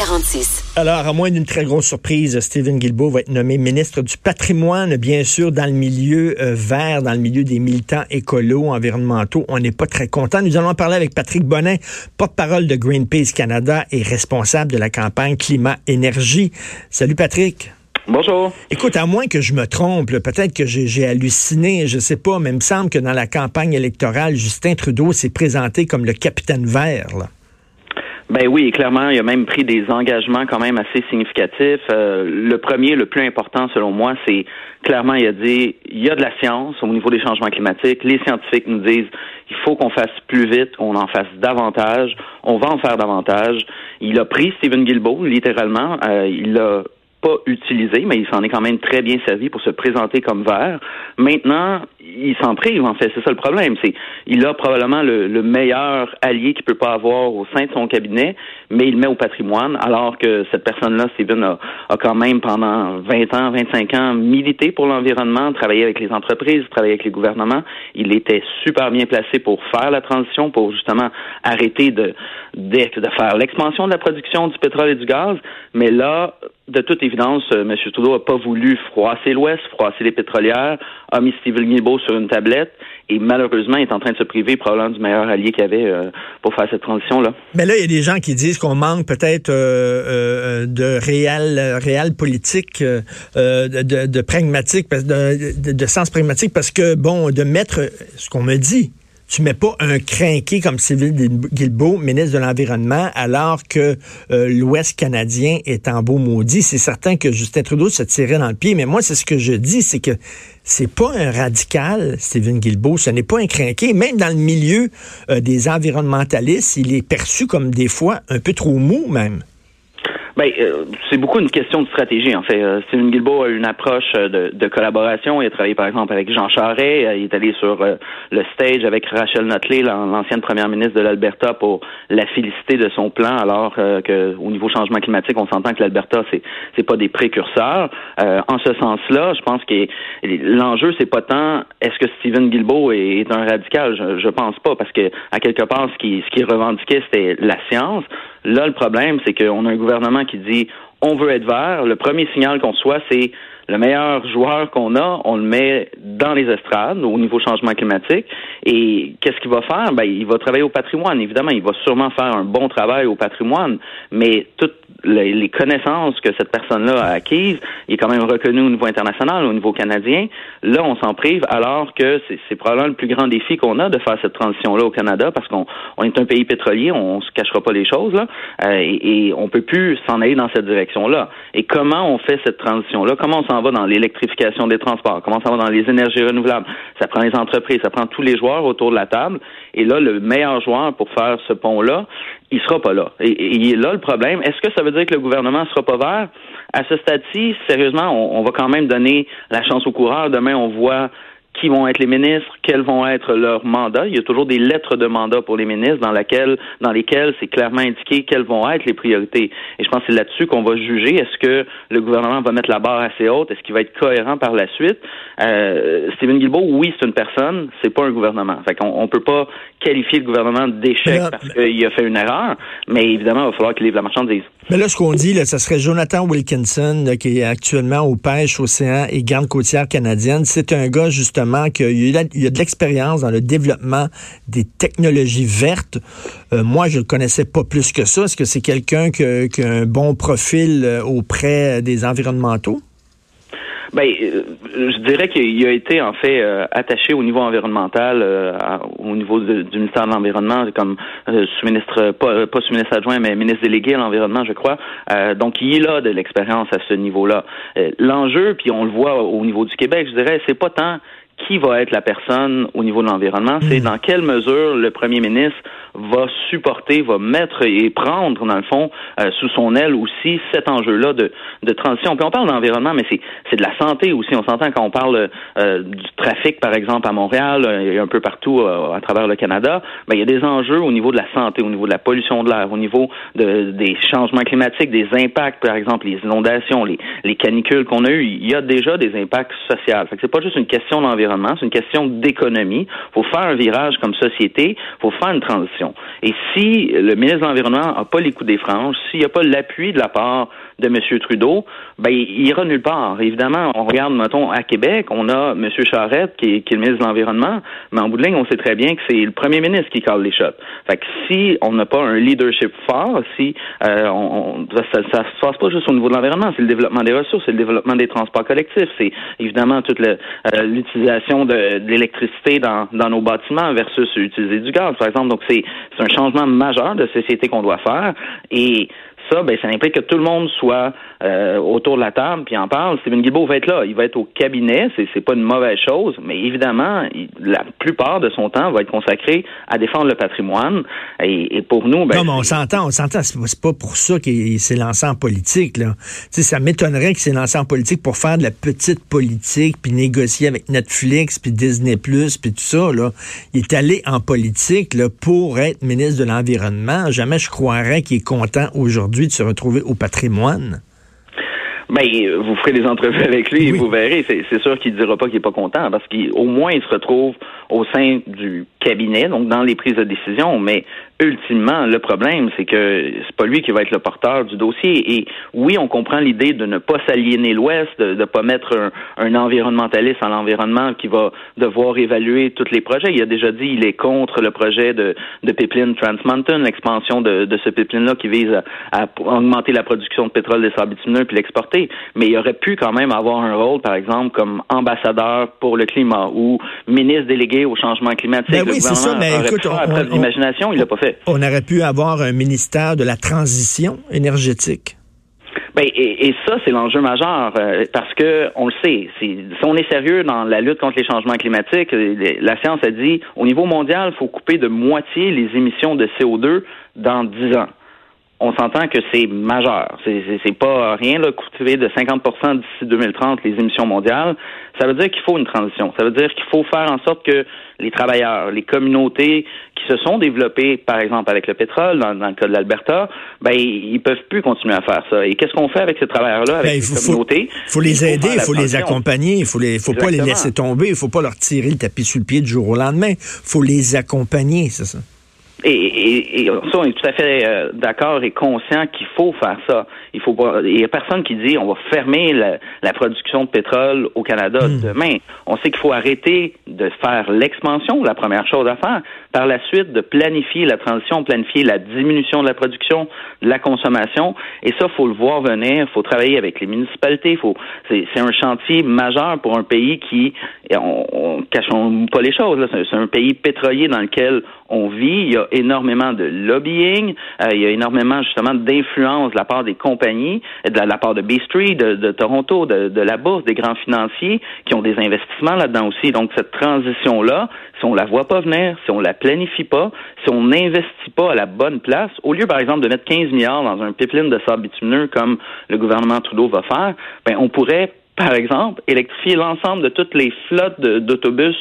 18h46. Alors, à moins d'une très grosse surprise, Stephen Guilbeault va être nommé ministre du patrimoine, bien sûr, dans le milieu euh, vert, dans le milieu des militants écolos, environnementaux. On n'est pas très content. Nous allons en parler avec Patrick Bonin, porte-parole de Greenpeace Canada et responsable de la campagne Climat-Énergie. Salut Patrick. Bonjour. Écoute, à moins que je me trompe, peut-être que j'ai halluciné, je sais pas, mais il me semble que dans la campagne électorale, Justin Trudeau s'est présenté comme le capitaine vert. Là. Ben oui, clairement, il a même pris des engagements quand même assez significatifs. Euh, le premier, le plus important selon moi, c'est clairement, il a dit, il y a de la science au niveau des changements climatiques. Les scientifiques nous disent, il faut qu'on fasse plus vite, qu'on en fasse davantage. On va en faire davantage. Il a pris Stephen Guilbeault, littéralement. Euh, il a pas utilisé, mais il s'en est quand même très bien servi pour se présenter comme vert. Maintenant, il s'en prive, en fait. C'est ça le problème. C'est il a probablement le, meilleur allié qu'il peut pas avoir au sein de son cabinet, mais il met au patrimoine, alors que cette personne-là, Steven, a, a, quand même pendant 20 ans, 25 ans milité pour l'environnement, travaillé avec les entreprises, travaillé avec les gouvernements. Il était super bien placé pour faire la transition, pour justement arrêter de, de, de faire l'expansion de la production du pétrole et du gaz. Mais là, de toute évidence, euh, M. Trudeau n'a pas voulu froisser l'Ouest, froisser les pétrolières, a mis Stephen Guilbeault sur une tablette et malheureusement est en train de se priver probablement du meilleur allié qu'il avait euh, pour faire cette transition-là. Mais là, il y a des gens qui disent qu'on manque peut-être euh, de réel, réel politique, de, de, pragmatique, de sens pragmatique, parce que, bon, de mettre ce qu'on me dit, tu mets pas un crinqué comme Sylvie Guilbeault, ministre de l'Environnement, alors que euh, l'Ouest canadien est en beau maudit. C'est certain que Justin Trudeau se tirait dans le pied, mais moi, c'est ce que je dis, c'est que c'est pas un radical, Stephen Guilbeault, ce n'est pas un crinqué. Même dans le milieu euh, des environnementalistes, il est perçu comme des fois un peu trop mou, même. Ben, euh, c'est beaucoup une question de stratégie, en fait. Euh, Stephen Guilbeault a une approche euh, de, de, collaboration. Il a travaillé, par exemple, avec Jean Charest. Il est allé sur le stage avec Rachel Notley, l'ancienne première ministre de l'Alberta, pour la féliciter de son plan, alors que au niveau changement climatique, on s'entend que l'Alberta, c'est c'est pas des précurseurs. en ce sens-là, je pense que l'enjeu, c'est pas tant est-ce que Stephen Guilbeault est, un radical. Je, je pense pas, parce que à quelque part, ce qui ce qui revendiquait, c'était la science. Là, le problème, c'est qu'on a un gouvernement qui dit on veut être vert. Le premier signal qu'on soit, c'est le meilleur joueur qu'on a, on le met dans les estrades au niveau changement climatique. Et qu'est-ce qu'il va faire? Ben, il va travailler au patrimoine. Évidemment, il va sûrement faire un bon travail au patrimoine, mais toutes les, connaissances que cette personne-là a acquises, est quand même reconnu au niveau international, au niveau canadien. Là, on s'en prive alors que c'est probablement le plus grand défi qu'on a de faire cette transition-là au Canada parce qu'on on est un pays pétrolier, on se cachera pas les choses là, euh, et, et on peut plus s'en aller dans cette direction-là. Et comment on fait cette transition-là? Comment on s'en va dans l'électrification des transports, comment ça va dans les énergies renouvelables? Ça prend les entreprises, ça prend tous les joueurs autour de la table. Et là, le meilleur joueur pour faire ce pont-là, il sera pas là. Et, là, le problème, est-ce que ça veut dire que le gouvernement sera pas vert? À ce stade-ci, sérieusement, on, on va quand même donner la chance aux coureurs. Demain, on voit qui vont être les ministres, quels vont être leurs mandats. Il y a toujours des lettres de mandat pour les ministres dans, laquelle, dans lesquelles c'est clairement indiqué quelles vont être les priorités. Et je pense que c'est là-dessus qu'on va juger. Est-ce que le gouvernement va mettre la barre assez haute? Est-ce qu'il va être cohérent par la suite? Euh, Stephen Guilbeault, oui, c'est une personne, c'est pas un gouvernement. Fait qu'on on peut pas qualifier le gouvernement d'échec parce qu'il a fait une erreur, mais évidemment, il va falloir qu'il livre la marchandise. Mais là, ce qu'on dit, là, ce serait Jonathan Wilkinson, qui est actuellement au pêche, océan et garde côtière canadienne. C'est un gars, justement, qui a, il a de l'expérience dans le développement des technologies vertes. Euh, moi, je le connaissais pas plus que ça. Est-ce que c'est quelqu'un qui a un bon profil euh, auprès des environnementaux? Ben, euh, je dirais qu'il a été en fait attaché au niveau environnemental, au niveau du ministère de l'environnement, comme sous-ministre, pas, pas sous-ministre adjoint, mais ministre délégué à l'environnement, je crois. donc, il a de l'expérience à ce niveau-là. L'enjeu, puis on le voit au niveau du Québec, je dirais, c'est pas tant qui va être la personne au niveau de l'environnement, c'est hmm. dans quelle mesure le premier ministre va supporter, va mettre et prendre, dans le fond, euh, sous son aile aussi cet enjeu-là de, de transition. Puis on parle d'environnement, mais c'est, c'est de la santé aussi. On s'entend quand on parle euh, du trafic, par exemple, à Montréal euh, et un peu partout à travers le Canada, ben, il y a des enjeux au niveau de la santé, au niveau de la pollution de l'air, au niveau de, des changements climatiques, des impacts, par exemple, les inondations, les, les canicules qu'on a eues. Il y a déjà des impacts sociaux. Fait que c'est pas juste une question d'environnement l'environnement, c'est une question d'économie. Faut faire un virage comme société, faut faire une transition. Et si le ministre de l'Environnement n'a pas les coups des franges, s'il n'y a pas l'appui de la part de M. Trudeau, ben, il ira nulle part. Évidemment, on regarde, mettons, à Québec, on a M. Charette, qui est, qui est le ministre de l'Environnement, mais en bout de ligne, on sait très bien que c'est le premier ministre qui cale les shots. Fait que si on n'a pas un leadership fort, si euh, on, ça, ça, se passe pas juste au niveau de l'environnement, c'est le développement des ressources, c'est le développement des transports collectifs, c'est évidemment toute euh, de l'électricité dans, dans nos bâtiments versus utiliser du gaz, par exemple. Donc, c'est un changement majeur de société qu'on doit faire. Et ça, ben, ça implique que tout le monde soit euh, autour de la table puis en parle. Stephen Guilbeault va être là. Il va être au cabinet. C'est, c'est pas une mauvaise chose, mais évidemment, la plupart de son temps va être consacré à défendre le patrimoine. Et, pour nous, ben, non, mais on s'entend, on s'entend. C'est pas pour ça qu'il s'est lancé en politique. Là. sais, ça m'étonnerait qu'il s'est lancé en politique pour faire de la petite politique puis négocier avec Netflix puis Disney Plus puis tout ça. Là. Il est allé en politique là, pour être ministre de l'environnement. Jamais je croirais qu'il est content aujourd'hui de se retrouver au patrimoine? Ben, vous ferez des entrevues avec lui et vous verrez. C'est sûr qu'il ne dira pas qu'il n'est pas content parce qu'au moins il se retrouve au sein du cabinet, donc dans les prises de décision. Mais ultimement, le problème, c'est que c'est pas lui qui va être le porteur du dossier. Et oui, on comprend l'idée de ne pas s'aliéner l'Ouest, de ne pas mettre un, un, environnementaliste en l'environnement qui va devoir évaluer tous les projets. Il a déjà dit il est contre le projet de, de pipeline Trans Mountain, l'expansion de, de, ce pipeline-là qui vise à, augmenter la production de pétrole des sables bitumineux puis l'exporter. Mais il aurait pu quand même avoir un rôle, par exemple, comme ambassadeur pour le climat ou ministre délégué au changement climatique. Ben oui, c'est ça, mais écoute, on, l'imagination, il l'a pas fait. On aurait pu avoir un ministère de la transition énergétique. Ben, et, ça, c'est l'enjeu majeur euh, parce que on le sait, si on est sérieux dans la lutte contre les changements climatiques, la science a dit au niveau mondial, il faut couper de moitié les émissions de CO2 dans 10 ans on s'entend que c'est majeur. C'est pas rien, là, couper de 50% d'ici 2030 les émissions mondiales. Ça veut dire qu'il faut une transition. Ça veut dire qu'il faut faire en sorte que les travailleurs, les communautés qui se sont développées, par exemple avec le pétrole, dans, le cas de l'Alberta, ben ils peuvent plus continuer à faire ça. Et qu'est-ce qu'on fait avec ces travailleurs-là, avec ben, les communautés? Il faut les aider, il faut, les accompagner, il faut les, faut pas les laisser tomber, il faut pas leur tirer le tapis sous le pied du jour au lendemain. Il faut les accompagner, c'est ça. Et, et, et, ça, on est tout à fait euh, d'accord et conscient qu'il faut faire ça. Il faut pas. Il y a personne qui dit on va fermer la, la production de pétrole au Canada hmm. demain. On sait qu'il faut arrêter de faire l'expansion, la première chose à faire. Par la suite, de planifier la transition, planifier la diminution de la production, de la consommation. Et ça, faut le voir venir. Faut travailler avec les municipalités. Faut. C'est, un chantier majeur pour un pays qui, on, on cachons pas les choses. C'est, c'est un pays pétrolier dans lequel on vit. Il y a énormément de lobbying, euh, il y a énormément justement d'influence de la part des compagnies, de la, part de B Street, de, Toronto, de, la bourse, des grands financiers qui ont des investissements là-dedans aussi. Donc cette transition-là, si on la voit pas venir, si on la planifie pas, si on n'investit pas à la bonne place, au lieu par exemple de mettre 15 milliards dans un pipeline de sable bitumineux comme le gouvernement Trudeau va faire, ben on pourrait par exemple, électrifier l'ensemble de toutes les flottes d'autobus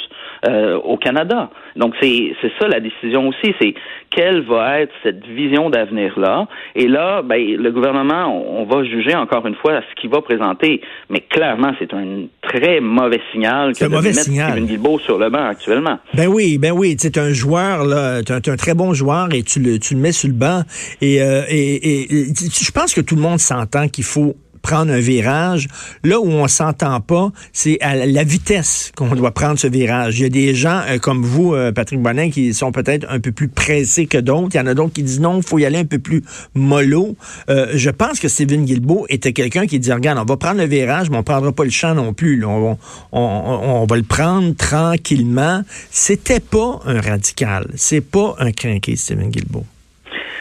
euh, au Canada. Donc c'est ça la décision aussi, c'est quelle va être cette vision d'avenir là. Et là, ben, le gouvernement, on, va juger encore une fois ce qu'il va présenter, mais clairement c'est un très mauvais signal que de mauvais mettre signal. Steven Guilbeault sur le banc actuellement. Ben oui, ben oui, tu es un joueur là, tu es, un très bon joueur et tu le tu le mets sur le banc et, euh, et, et je pense que tout le monde s'entend qu'il faut prendre un virage. Là où on s'entend pas, c'est à la vitesse qu'on doit prendre ce virage. Il y a des gens euh, comme vous, euh, Patrick Bonin, qui sont peut-être un peu plus pressés que d'autres. Il y en a d'autres qui disent non, il faut y aller un peu plus mollo. Euh, je pense que Steven Guilbeault était quelqu'un qui dit, regarde, on va prendre le virage, mais on prendra pas le champ non plus. On, va le prendre tranquillement. C'était pas un radical. C'est pas un crinqué, Steven Guilbeault.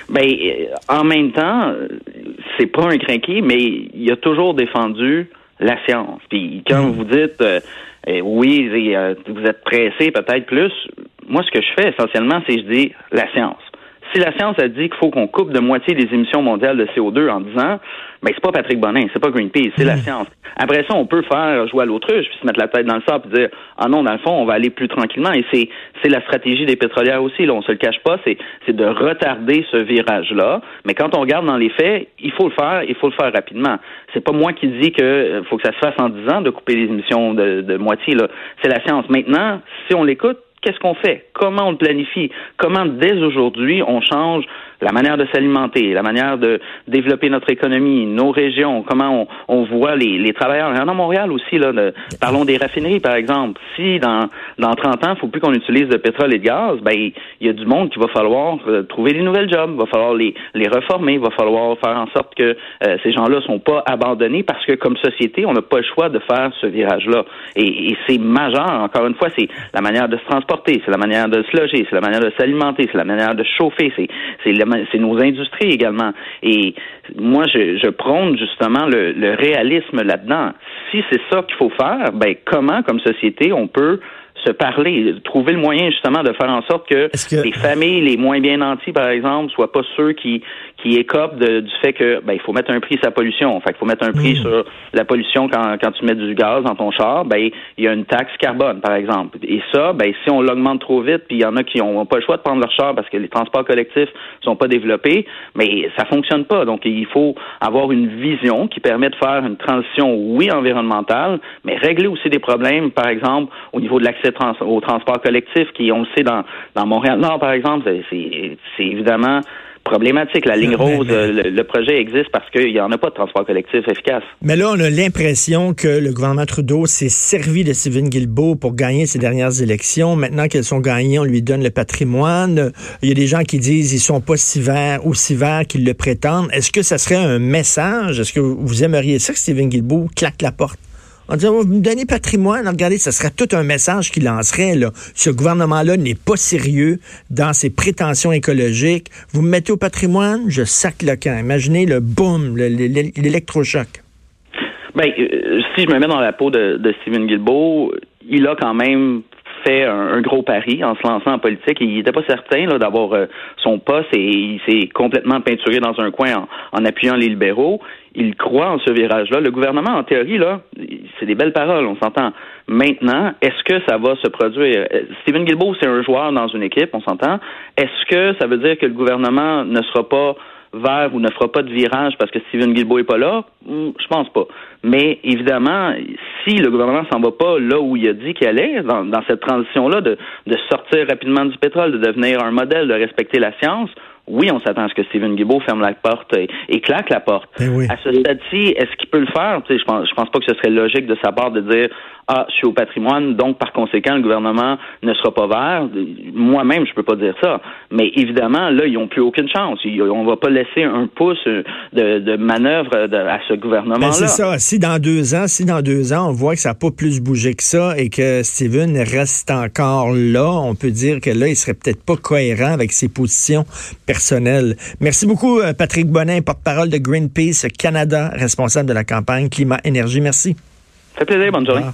Ben, en même temps, c'est pas un crinqué, mais il a toujours défendu la science. Puis quand mm. vous dites euh, eh oui, euh, vous êtes pressé peut-être plus, moi ce que je fais essentiellement, c'est je dis la science. Si la science a dit qu'il faut qu'on coupe de moitié les émissions mondiales de CO2 en 10 ans, ben c'est pas Patrick Bonin, c'est pas Greenpeace, c'est la hmm. science. Après ça, on peut faire jouer à l'autruche, puis se mettre la tête dans le sable et dire ah non, dans le fond, on va aller plus tranquillement. Et c'est c'est la stratégie des pétrolières aussi. Là, on se le cache pas, c'est c'est de retarder ce virage-là. Mais quand on regarde dans les faits, il faut le faire, il faut le faire rapidement. C'est pas moi qui dis que euh, faut que ça se fasse en 10 ans de couper les émissions de, de moitié. Là, c'est la science. Maintenant, si on l'écoute, qu'est-ce qu'on fait? Comment on le planifie? Comment dès aujourd'hui on change la manière de s'alimenter, la manière de développer notre économie, nos régions, comment on, on voit les, les travailleurs? En Montréal aussi, là, parlons des raffineries, par exemple. Si dans, dans 30 ans, il ne faut plus qu'on utilise de pétrole et de gaz, ben il y a du monde qui va falloir euh, trouver des nouvelles jobs, il va falloir les, les reformer, il va falloir faire en sorte que euh, ces gens-là sont pas abandonnés parce que comme société, on n'a pas le choix de faire ce virage-là. Et, et c'est majeur, encore une fois, c'est la manière de se transporter, c'est la manière de se loger, c'est la manière de s'alimenter, c'est la manière de chauffer, c'est, c'est c'est nos industries également. Et moi, je, prône justement le, le réalisme là-dedans. Si c'est ça qu'il faut faire, ben comment, comme société, on peut se parler, trouver le moyen justement de faire en sorte que, les familles les moins bien nantis, par exemple, soient pas ceux qui qui écopent du fait que ben il faut mettre un prix sur la pollution. Fait qu'il faut mettre un prix hmm. sur la pollution quand, quand tu mets du gaz dans ton char, ben il y a une taxe carbone, par exemple. Et ça, ben si on l'augmente trop vite, puis il y en a qui ont pas le choix de prendre leur char parce que les transports collectifs sont pas développés, mais ça fonctionne pas. Donc il faut avoir une vision qui permet de faire une transition, oui, environnementale, mais régler aussi des problèmes, par exemple, au niveau de l'accès au transport collectif, qui, on le sait, dans, dans Montréal-Nord, par exemple, c'est évidemment problématique. La ligne rose, Le, projet existe parce qu'il n'y en a pas de transport collectif efficace. Mais là, on a l'impression que le gouvernement Trudeau s'est servi de Stephen Guilbeault pour gagner ses dernières élections. Maintenant qu'elles sont gagnées, on lui donne le patrimoine. Il y a des gens qui disent qu'ils sont pas si verts, aussi verts qu'ils le prétendent. Est-ce que ça serait un message? Est-ce que vous aimeriez ça que Stephen Guilbeault claque la porte? On dit, vous me donnez patrimoine. regardez, ce serait tout un message qu'il lancerait. Là. Ce gouvernement-là n'est pas sérieux dans ses prétentions écologiques. Vous me mettez au patrimoine, je sac le camp. Imaginez le boom, l'électrochoc. Ben, euh, si je me mets dans la peau de, de Stephen Guilbeault, il a quand même fait un, gros pari en se lançant en politique. il n'était pas certain d'avoir euh, son poste et il s'est complètement peinturé dans un coin en, appuyant les libéraux. Il croit en ce virage-là. Le gouvernement, en théorie, là, c'est des belles paroles, on s'entend. Maintenant, est-ce que ça va se produire? Euh, Stephen Guilbeault, c'est un joueur dans une équipe, on s'entend. Est-ce que ça veut dire que le gouvernement ne sera pas vers ou ne fera pas de virage parce que Stephen Guilbeault est pas là? Hmm, je pense pas. Mais évidemment, si le gouvernement s'en va pas là où il a dit qu'il allait, dans, dans cette transition-là, de, de sortir rapidement du pétrole, de devenir un modèle, de respecter la science, oui, on s'attend à ce que Stephen Guilbeault ferme la porte et, claque la porte. Ben à ce stade-ci, est-ce qu'il peut le faire? je pense, je pense pas que ce serait logique de sa part de dire ah, je suis au patrimoine, donc par conséquent, le gouvernement ne sera pas vert. Moi-même, je peux pas dire ça. Mais évidemment, là, ils n'ont plus aucune chance. On va pas laisser un pouce de, manœuvre à ce gouvernement-là. Ben, c'est ça. Si dans deux ans, si dans deux ans, on voit que ça n'a pas plus bougé que ça et que Steven reste encore là, on peut dire que là, il serait peut-être pas cohérent avec ses positions personnelles. Merci beaucoup, euh, Patrick Bonin, porte-parole de Greenpeace Canada, responsable de la campagne Climat-Énergie. Merci. Ça fait plaisir. Bonne journée.